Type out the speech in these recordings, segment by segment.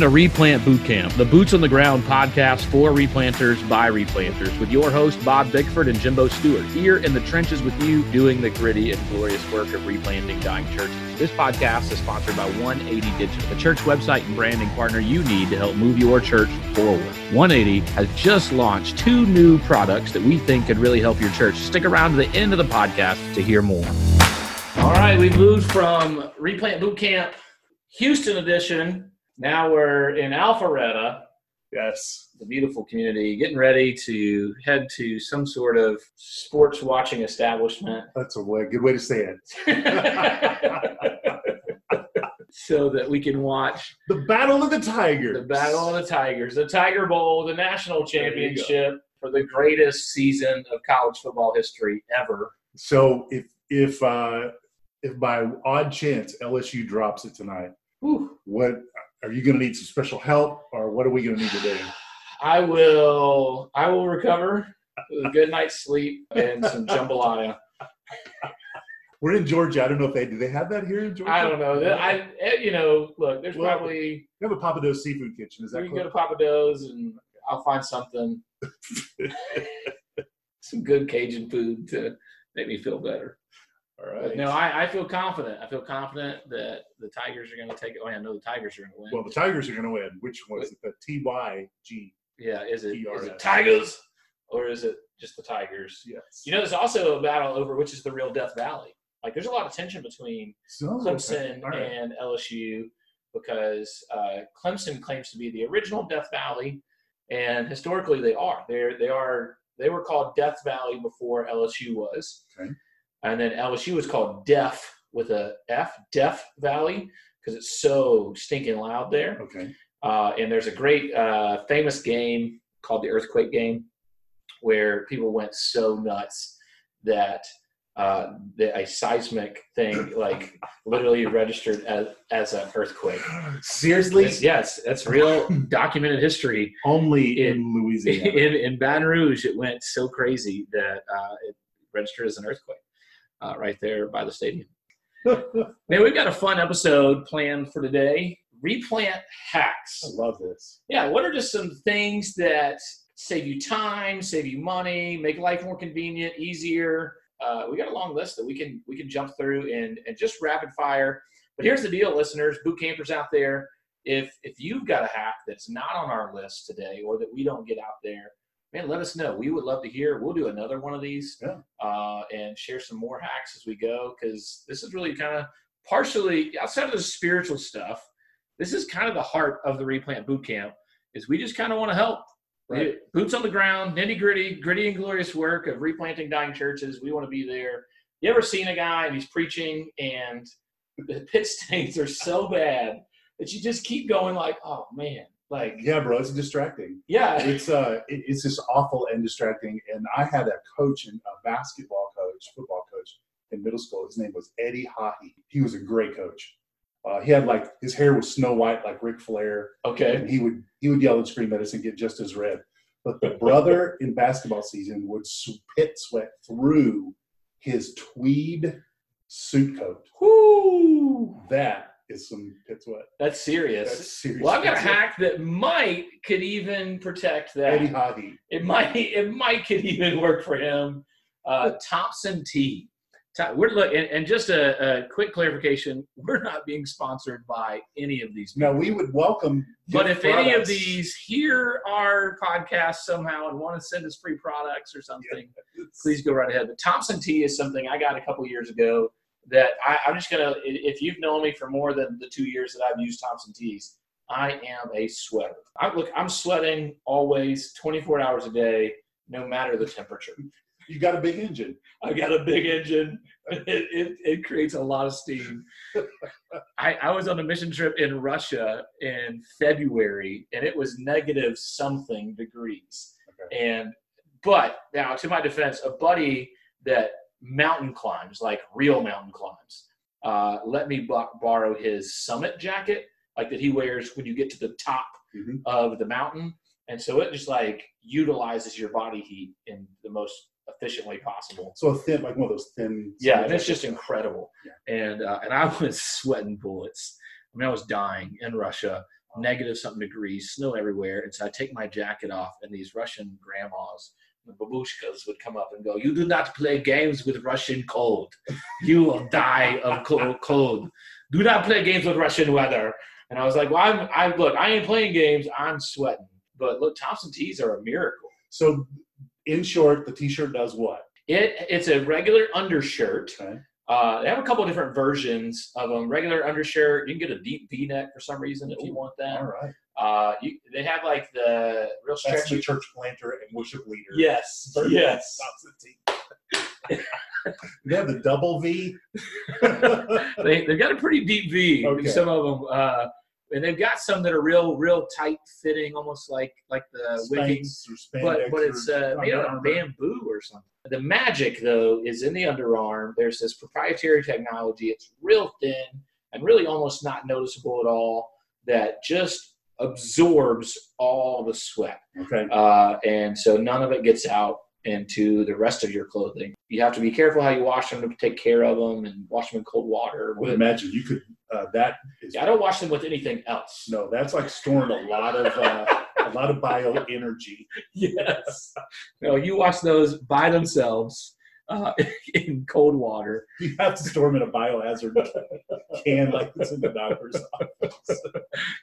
Welcome to Replant Bootcamp, the boots on the ground podcast for replanters by replanters, with your host Bob Bickford and Jimbo Stewart here in the trenches with you, doing the gritty and glorious work of replanting dying churches. This podcast is sponsored by 180 Digital, the church website and branding partner you need to help move your church forward. 180 has just launched two new products that we think could really help your church. Stick around to the end of the podcast to hear more. All right, we've moved from Replant Bootcamp Houston edition now we're in Alpharetta. Yes. The beautiful community, getting ready to head to some sort of sports watching establishment. That's a way, good way to say it. so that we can watch the Battle of the Tigers. The Battle of the Tigers, the Tiger Bowl, the national championship for the greatest season of college football history ever. So if if uh, if by odd chance LSU drops it tonight, Whew. what are you going to need some special help, or what are we going to need to do? I will. I will recover with a good night's sleep and some jambalaya. We're in Georgia. I don't know if they do. They have that here in Georgia. I don't know. I eh, you know look. There's well, probably you have a Pappadeaux seafood kitchen. Is that? We can go to Pappadeaux and I'll find something. some good Cajun food to make me feel better. All right. But no, I, I feel confident. I feel confident that the Tigers are going to take it. Oh, yeah, I know the Tigers are going to win. Well, the Tigers are going to win. Which one is it? The T Y G. Yeah, is it, is it Tigers or is it just the Tigers? Yes. You know, there's also a battle over which is the real Death Valley. Like, there's a lot of tension between so, Clemson right. and LSU because uh, Clemson claims to be the original Death Valley, and historically they are. They're they are they were called Death Valley before LSU was. Okay. And then LSU was called Deaf with a F, Deaf Valley, because it's so stinking loud there. Okay. Uh, and there's a great uh, famous game called the Earthquake Game, where people went so nuts that uh, the, a seismic thing like literally registered as as an earthquake. Seriously? It's, yes, that's real documented history. Only in, in Louisiana. In, in Baton Rouge, it went so crazy that uh, it registered as an earthquake uh, right there by the stadium. Man, we've got a fun episode planned for today. Replant hacks. I love this. Yeah, what are just some things that save you time, save you money, make life more convenient, easier? Uh, we got a long list that we can we can jump through and and just rapid fire. But here's the deal, listeners, boot campers out there. If if you've got a hack that's not on our list today, or that we don't get out there, man, let us know. We would love to hear. We'll do another one of these yeah. uh, and share some more hacks as we go because this is really kind of partially outside of the spiritual stuff. This is kind of the heart of the replant boot camp. Is we just kind of want to help. Right. Boots on the ground, nitty gritty, gritty and glorious work of replanting dying churches. We want to be there. You ever seen a guy and he's preaching and the pit stains are so bad that you just keep going like, oh man, like yeah, bro, it's distracting. Yeah, it's uh, it, it's just awful and distracting. And I had a coach and a basketball coach, football coach in middle school. His name was Eddie Hahi. He was a great coach. Uh, he had like his hair was snow white like Ric Flair. Okay. And he would he would yell and scream at us and get just as red. But the brother in basketball season would pit sweat through his tweed suit coat. Whoo! That is some. That's serious. That's serious. Well, I've got a hack that might could even protect that. Eddie Hobby. It might it might could even work for him. Uh, Thompson Tee. We're look, and, and just a, a, quick clarification: we're not being sponsored by any of these. People. No, we would welcome. But if products. any of these hear our podcast somehow and want to send us free products or something, yeah. please go right ahead. But Thompson Tee is something I got a couple years ago that I, am just gonna. If you've known me for more than the two years that I've used Thompson Tees, I am a sweater. I look, I'm sweating always, 24 hours a day, no matter the temperature. You've got a big engine. I've got a big engine. It, it, it creates a lot of steam. I, I was on a mission trip in Russia in February, and it was negative something degrees. Okay. And but now, to my defense, a buddy that mountain climbs, like real mountain climbs. Uh, let me b- borrow his summit jacket, like that he wears when you get to the top mm-hmm. of the mountain. And so it just like utilizes your body heat in the most efficient way possible. So thin, like one of those thin. Yeah, and it's just incredible. Yeah. And uh, and I was sweating bullets. I mean, I was dying in Russia. negative something degrees, snow everywhere. And so I take my jacket off, and these Russian grandmas, the babushkas, would come up and go, You do not play games with Russian cold. You will die of cold. Do not play games with Russian weather. And I was like, Well, I'm, I'm look, I ain't playing games, I'm sweating. But look, Thompson tees are a miracle. So, in short, the T-shirt does what? It it's a regular undershirt. Okay. Uh, they have a couple different versions of them. Regular undershirt. You can get a deep V-neck for some reason if you want that. All right. Uh, you, they have like the real That's stretchy. the church planter and worship leader. Yes. Yes. They have the double V. they they've got a pretty deep V. Okay. Some of them. Uh, and they've got some that are real, real tight fitting, almost like like the wicking. But but it's uh, made out of bamboo or something. The magic though is in the underarm. There's this proprietary technology. It's real thin and really almost not noticeable at all. That just absorbs all the sweat, Okay. uh, and so none of it gets out into the rest of your clothing. You have to be careful how you wash them to take care of them and wash them in cold water. I would imagine you could. Uh, that is I don't wash them with anything else. no. That's like storing a lot of uh, a lot of bio energy. Yes. No, you wash those by themselves uh, in cold water. You have to store them in a biohazard can like it's in the doctor's office.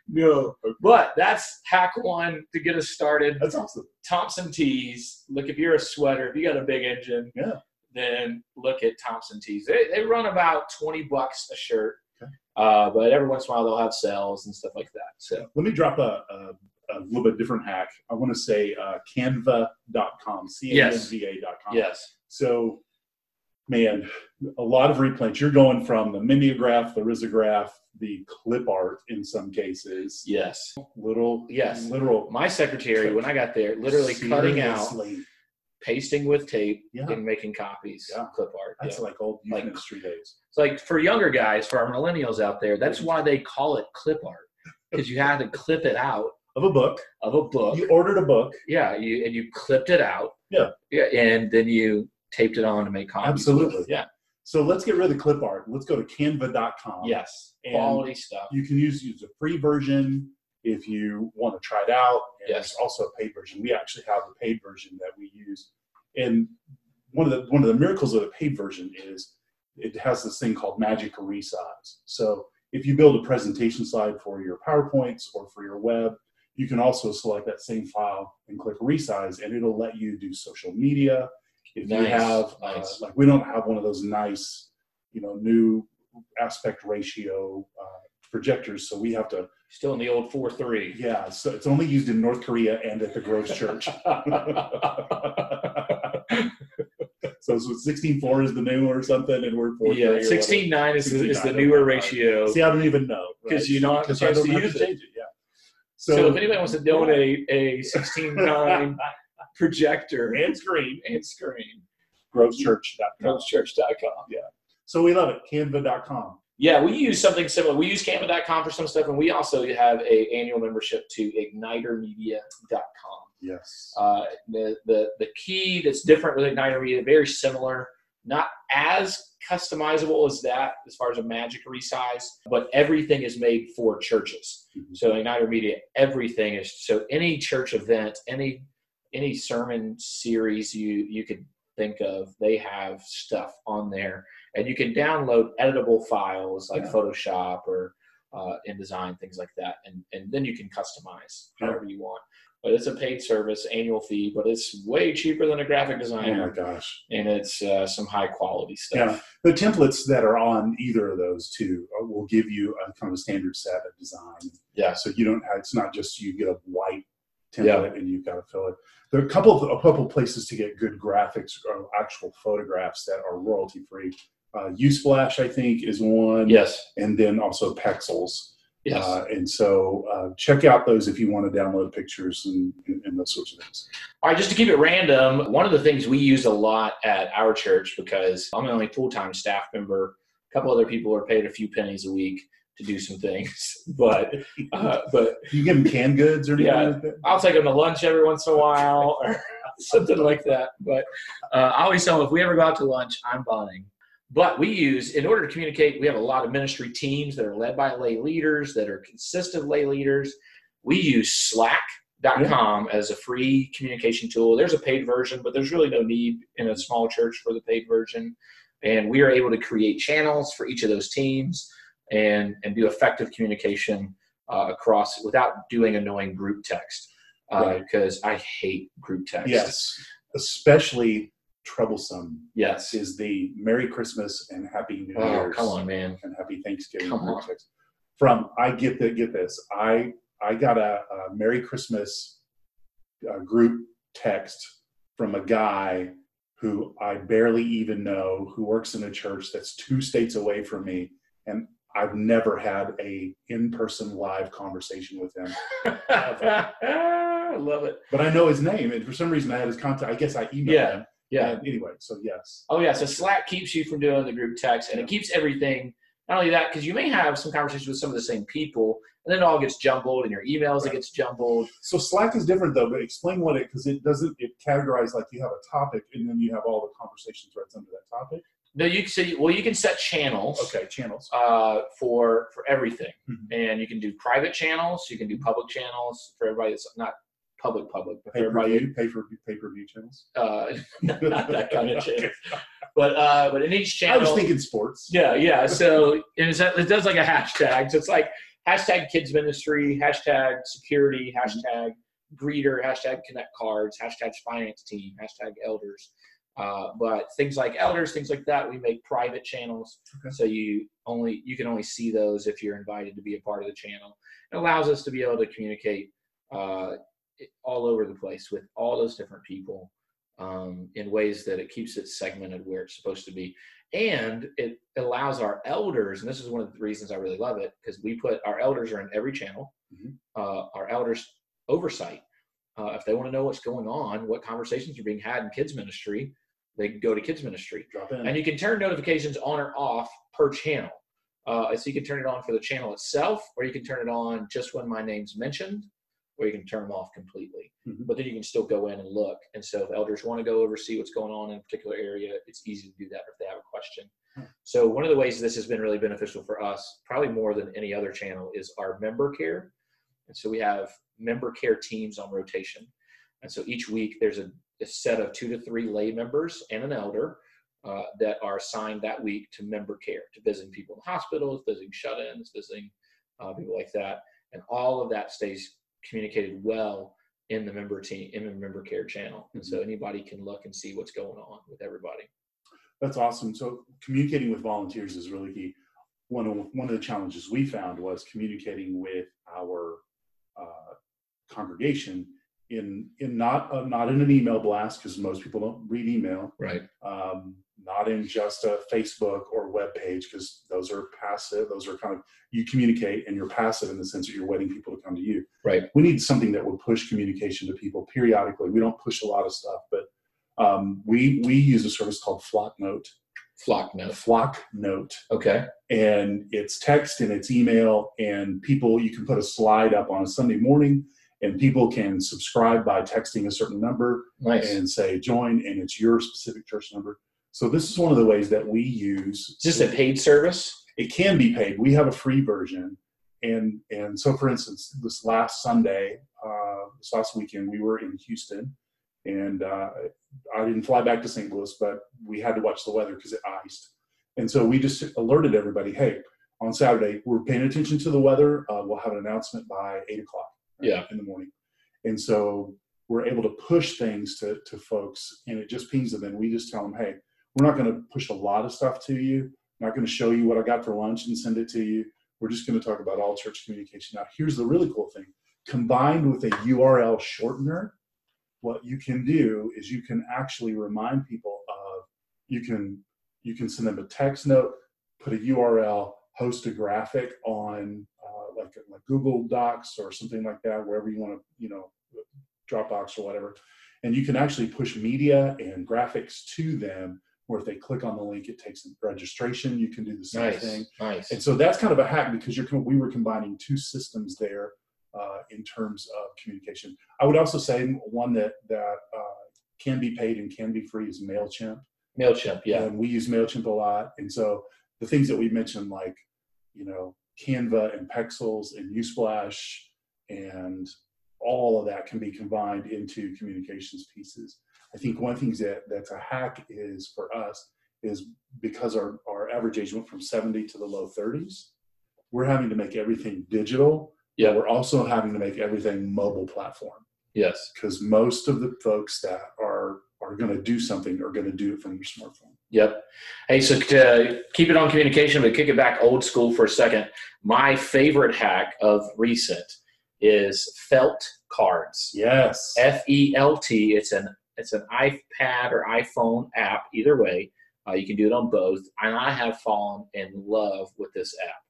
No. But that's hack one to get us started. That's awesome. Thompson tees. Look, if you're a sweater, if you got a big engine, Yeah. then look at Thompson tees. They, they run about 20 bucks a shirt. Okay. Uh, but every once in a while they'll have sales and stuff like that. So Let me drop a, a, a little bit different hack. I want to say uh, canva.com, C-A-N-V-A.com. yes, So, man, a lot of replants. You're going from the mimeograph, the risograph, the clip art in some cases. yes. Little, Yes. literal. My secretary, when I got there, literally cutting out, pasting with tape, Yeah. and making copies, Yeah. clip art. That's yeah. like old Like- ministry days. It's like for younger guys, for our millennials out there, that's why they call it clip art because you had to clip it out Of a book. of a book. You ordered a book. Yeah, you and you clipped it out. Yeah. Yeah, and then you taped it on to make copies. Absolutely. Yeah. So let's get rid of the clip art. Let's go to canva.com. Yes. And- Quality stuff. You can use, use a free version if you want to try it out. And Yes. There's also a paid version. We actually have the paid version that we use. And one of the one of the miracles of the paid version is it has this thing called magic resize. So if you build a presentation slide for your PowerPoints or for your web, you can also select that same file and click resize, and it'll let you do social media. If you have nice. uh, like we don't have one of those nice, you know, new aspect ratio uh, projectors, so we have to. Still in the old four three. Yeah, so it's only used in North Korea and at the Groves Church. so, so 16.4 is the new or something, and we're 4 yeah, sixteen nine is, the- is the newer ratio. See, I don't even know 'Cause you don't have the Because I chance don't to use it. change it. Yeah. So, So, if anybody wants to donate a sixteen nine projector and screen, and screen, grovechurch.com. Yeah. So we love it. Canva.com. Yeah, we use something similar. We use Canva.com for some stuff, and we also have a annual membership to ignitermedia.com. Yes. Uh, the, the the key that's different with Igniter Media, very similar, not as customizable as that as far as a magic resize, but everything is made for churches. Mhm. So Igniter Media, everything is so any church event, any any sermon series you you could think of, they have stuff on there, and you can download editable files like Yeah. Photoshop or uh, InDesign, things like that, and and then you can customize however you want. But it's a paid service, annual fee, but it's way cheaper than a graphic designer. Oh my gosh. and it's uh, some high quality stuff. Yeah. The templates that are on either of those two uh, will give you a kind of a standard set of design. Yeah. So you don't it's not just you get a white template and you've got to fill it. There are a couple of a couple places to get good graphics or actual photographs that are royalty free. Uh, Unsplash, I think, is one. Yes. And then also Pexels. Yes. Uh, and so uh, check out those if you want to download pictures and, and, and those sorts of things. All right, just to keep it random, one of the things we use a lot at our church because I'm the only full time staff member. A couple other people are paid a few pennies a week to do some things, but uh, but You give them canned goods or anything Yeah. like that? I'll take them to lunch every once in a while or something like that. But uh, I always tell them if we ever go out to lunch, I'm buying. but we use in order to communicate. We have a lot of ministry teams that are led by lay leaders that are consistent lay leaders. We use Slack.com as a free communication tool. There's a paid version, but there's really no need in a small church for the paid version. And we are able to create channels for each of those teams and and do effective communication uh, across without doing annoying group text because uh, I hate group text. Yes, especially troublesome. Yes, is the Merry Christmas and Happy New oh, Year. Come on, man, and Happy Thanksgiving. Come on. Text. From I get that. Get this. I I got a, a Merry Christmas uh, group text from a guy who I barely even know, who works in a church that's two states away from me, and I've never had a in-person live conversation with him. I love it. But I know his name, and for some reason I had his contact. I guess I emailed yeah. him. Yeah. And anyway, so yes. Oh yeah. So Slack keeps you from doing the group text, and it keeps everything. Not only that, because you may have some conversations with some of the same people, and then it all gets jumbled, and your emails right. it gets jumbled. So Slack is different though. But explain what it because it doesn't it categorize like you have a topic, and then you have all the conversation threads under that topic. No, you can say well, you can set channels. Okay, channels. Uh, for for everything, mm-hmm. and you can do private channels. You can do public channels for everybody that's not public public, but pay for everybody. View, pay for pay per view channels. Uh, not, not that kind of channel. But uh, but in each channel, I was thinking sports. Yeah, yeah. So it, it does like a hashtag. So it's like hashtag kids ministry, hashtag security, hashtag greeter, hashtag connect cards, hashtag finance team, hashtag elders. Uh, but things like elders, things like that, we make private channels. Okay. So you only you can only see those if you're invited to be a part of the channel. It allows us to be able to communicate uh, all over the place with all those different people um, in ways that it keeps it segmented where it's supposed to be. And it allows our elders, and this is one of the reasons I really love it, because we put our elders are in every channel. Mm-hmm. Uh, our elders oversight. Uh, if they want to know what's going on, what conversations are being had in kids ministry, they can go to kids ministry. Drop in. And you can turn notifications on or off per channel. Uh, so you can turn it on for the channel itself, or you can turn it on just when my name's mentioned, or you can turn them off completely. Mm-hmm. But then you can still go in and look. And so if elders want to go oversee what's going on in a particular area, it's easy to do that if they have a question. Hmm. So one of the ways this has been really beneficial for us, probably more than any other channel, is our member care. And so we have member care teams on rotation. And so each week there's a, a set of two to three lay members and an elder uh, that are assigned that week to member care, to visiting people in hospitals, visiting shut-ins, visiting uh, people like that. And all of that stays communicated well in the member team in the member care channel. And so anybody can look and see what's going on with everybody. That's awesome. So communicating with volunteers is really key. One of one of the challenges we found was communicating with our uh, congregation in in not uh, not in an email blast because most people don't read email. Right. Um, not in just a facebook or web page because those are passive those are kind of you communicate and you're passive in the sense that you're waiting people to come to you. Right. We need something that would push communication to people periodically. We don't push a lot of stuff but um, we we use a service called flocknote. Flocknote. Flocknote. Okay. And it's text and it's email and people you can put a slide up on a sunday morning and people can subscribe by texting a certain number nice. and say join and it's your specific church number. So this is one of the ways that we use is this a paid service? It can be paid. We have a free version. And and so for instance this last sunday uh, this last weekend we were in houston. And uh, i didn't fly back to st louis but we had to watch the weather because it iced. And so we just alerted everybody hey on saturday we're paying attention to the weather. Uh, we'll have an announcement by 8 o'clock yeah. in the morning. And so we're able to push things to, to folks and it just pings them and we just tell them, hey, we're not going to push a lot of stuff to you. I'm not going to show you what I got for lunch and send it to you. We're just going to talk about all church communication. Now, here's the really cool thing. Combined with a URL shortener, what you can do is you can actually remind people of you can you can send them a text note, put a URL, host a graphic on like like Google Docs or something like that, wherever you want to, you know, Dropbox or whatever. And you can actually push media and graphics to them where if they click on the link, it takes them registration. You can do the same nice, thing. Nice. And so that's kind of a hack because you're we were combining two systems there uh, in terms of communication. I would also say one that that uh, can be paid and can be free is Mailchimp. Mailchimp, yeah. And we use Mailchimp a lot, and so the things that we mentioned, like you know Canva and Pexels and Unsplash and all of that can be combined into communications pieces. I think one thing that that's a hack is for us is because our, our average age went from 70 to the low 30s, we're having to make everything digital. Yeah. We're also having to make everything mobile platform Yes. because most of the folks that are are going to do something are going to do it from your smartphone. Yep. Hey, so to keep it on communication, but kick it back old school for a second. My favorite hack of recent is felt cards. Yes. F E L T. It's an it's an iPad or iPhone app. Either way, uh, you can do it on both. And I have fallen in love with this app.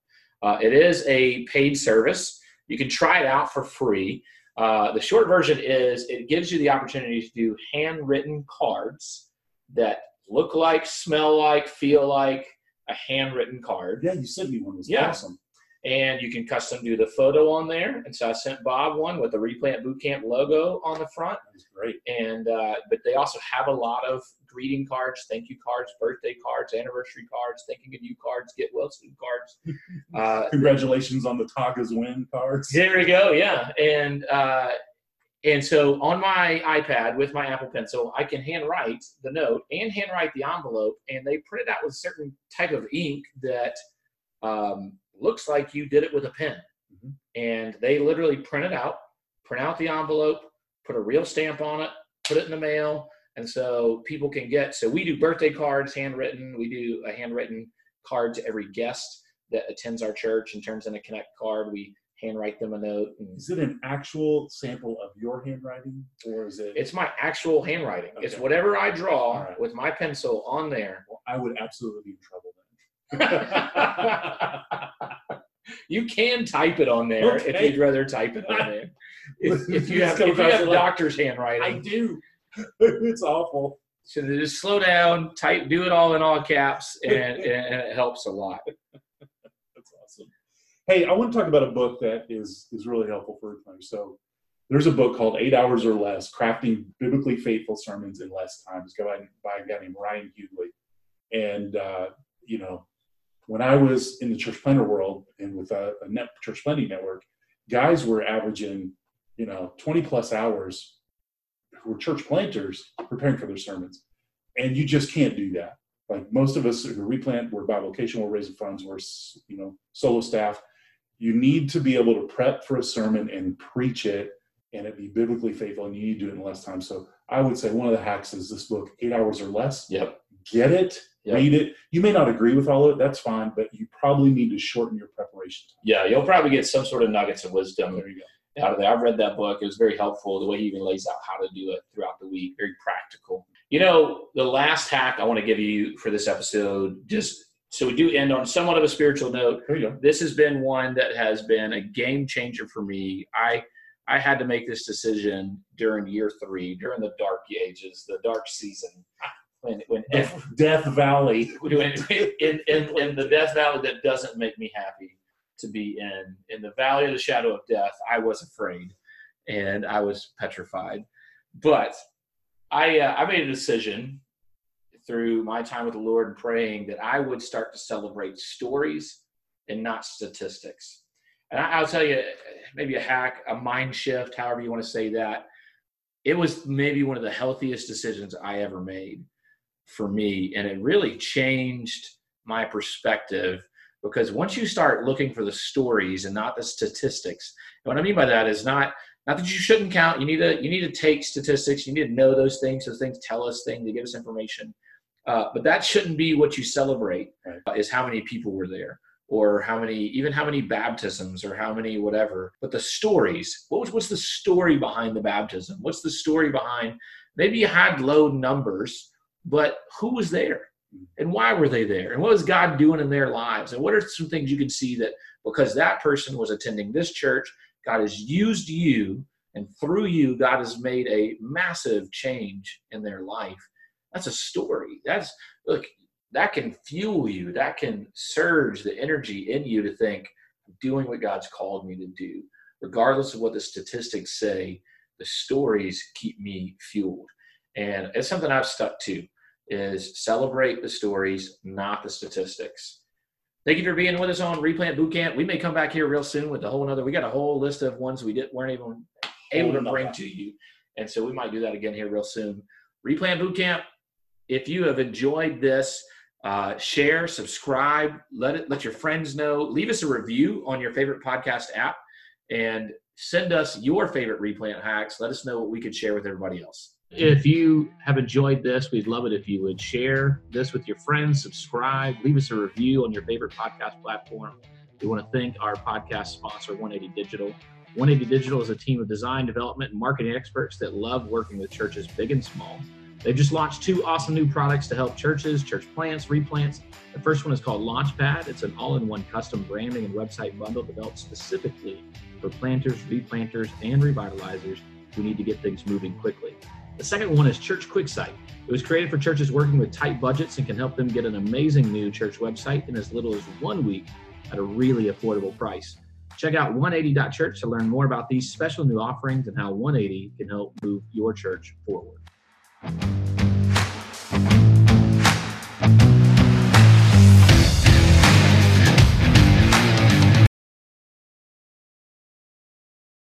Uh, it is a paid service. You can try it out for free. Uh, the short version is it gives you the opportunity to do handwritten cards that look like, smell like, feel like a handwritten card Yeah, you sent me one. It was Yeah. awesome. and you can custom do the photo on there. And so I sent Bob one with the Replant Bootcamp logo on the front. That was great. And uh, but they also have a lot of greeting cards, thank you cards, birthday cards, anniversary cards, thinking of you cards, get well soon cards. Uh, Congratulations on the Tigers win cards. there we go. Yeah, and uh, and so on my iPad with my Apple Pencil, I can handwrite the note and handwrite the envelope, and they print it out with a certain type of ink that um, looks like you did it with a pen. Mhm. And they literally print it out, print out the envelope, put a real stamp on it, put it in the mail, and so people can get. So we do birthday cards, handwritten. We do a handwritten card to every guest that attends our church in terms of a connect card. We handwrite them a note. And Is it an actual sample of your handwriting, or is it? it's my actual handwriting. It's whatever I draw right. with my pencil on there. Well, I would absolutely be in trouble you can type it on there if you'd rather type it on there. If, if you have, if you have doctor's handwriting, I do. it's awful. so just slow down, type, do it all in all caps, and, and it helps a lot. Hey, I want to talk about a book that is is really helpful for everybody. So, there's a book called Eight Hours or Less: Crafting Biblically Faithful Sermons in Less Time. It's by, by a guy named Ryan Huguley. And uh, you know, when I was in the church planter world and with a, a net church planting network, guys were averaging, you know, 20 plus hours who were church planters preparing for their sermons. And you just can't do that. Like most of us who replant, we're by vocation, we're raising funds, we're, you know, solo staff. You need to be able to prep for a sermon and preach it and it be biblically faithful and you need to do it in less time. So I would say one of the hacks is this book, Eight Hours or Less. Yep. Get it, Yep. read it. You may not agree with all of it, that's fine, but you probably need to shorten your preparation time. Yeah, you'll probably get some sort of nuggets of wisdom There you go. out of there. I've read that book. It was very helpful. The way he even lays out how to do it throughout the week, very practical. You know, the last hack I want to give you for this episode, just so we do end on somewhat of a spiritual note. There you go. This has been one that has been a game changer for me. I I had to make this decision during year three, during the dark ages, the dark season, when when Death, Death Valley. when, in, in, in the death valley that doesn't make me happy to be in. In the valley of the shadow of death, I was afraid and I was petrified. But I, uh, I made a decision through my time with the Lord and praying that I would start to celebrate stories and not statistics. And I, I'll tell you, maybe a hack, a mind shift, however you want to say that. It was maybe one of the healthiest decisions I ever made for me and it really changed my perspective because once you start looking for the stories and not the statistics and what i mean by that is not not that you shouldn't count you need to you need to take statistics you need to know those things those things tell us things they give us information uh, but that shouldn't be what you celebrate Right. uh, is how many people were there or how many even how many baptisms or how many whatever. But the stories what was what's the story behind the baptism? What's the story behind maybe you had low numbers but who was there? And why were they there? And what was god doing in their lives? And what are some things you can see that because that person was attending this church god has used you and through you god has made a massive change in their life that's a story that's look that can fuel you that can surge the energy in you to think i'm doing what god's called me to do regardless of what the statistics say the stories keep me fueled and it's something i've stuck to is celebrate the stories, not the statistics. Thank you for being with us on Replant Bootcamp. We may come back here real soon with a whole another. We got a whole list of ones we didn't weren't even able to bring to you, and so we might do that again here real soon. Replant Bootcamp. If you have enjoyed this, uh, share, subscribe, let it let your friends know. Leave us a review on your favorite podcast app, and send us your favorite replant hacks. Let us know what we could share with everybody else. If you have enjoyed this, we'd love it if you would share this with your friends, subscribe, leave us a review on your favorite podcast platform. We want to thank our podcast sponsor, 180 Digital. 180 Digital is a team of design, development, and marketing experts that love working with churches big and small. They've just launched two awesome new products to help churches, church plants, replants. The first one is called Launchpad. It's an all in one custom branding and website bundle developed specifically for planters, replanters, and revitalizers who need to get things moving quickly. The second one is Church QuickSite. It was created for churches working with tight budgets and can help them get an amazing new church website in as little as one week at a really affordable price. Check out 180.church to learn more about these special new offerings and how 180 can help move your church forward. Thank you.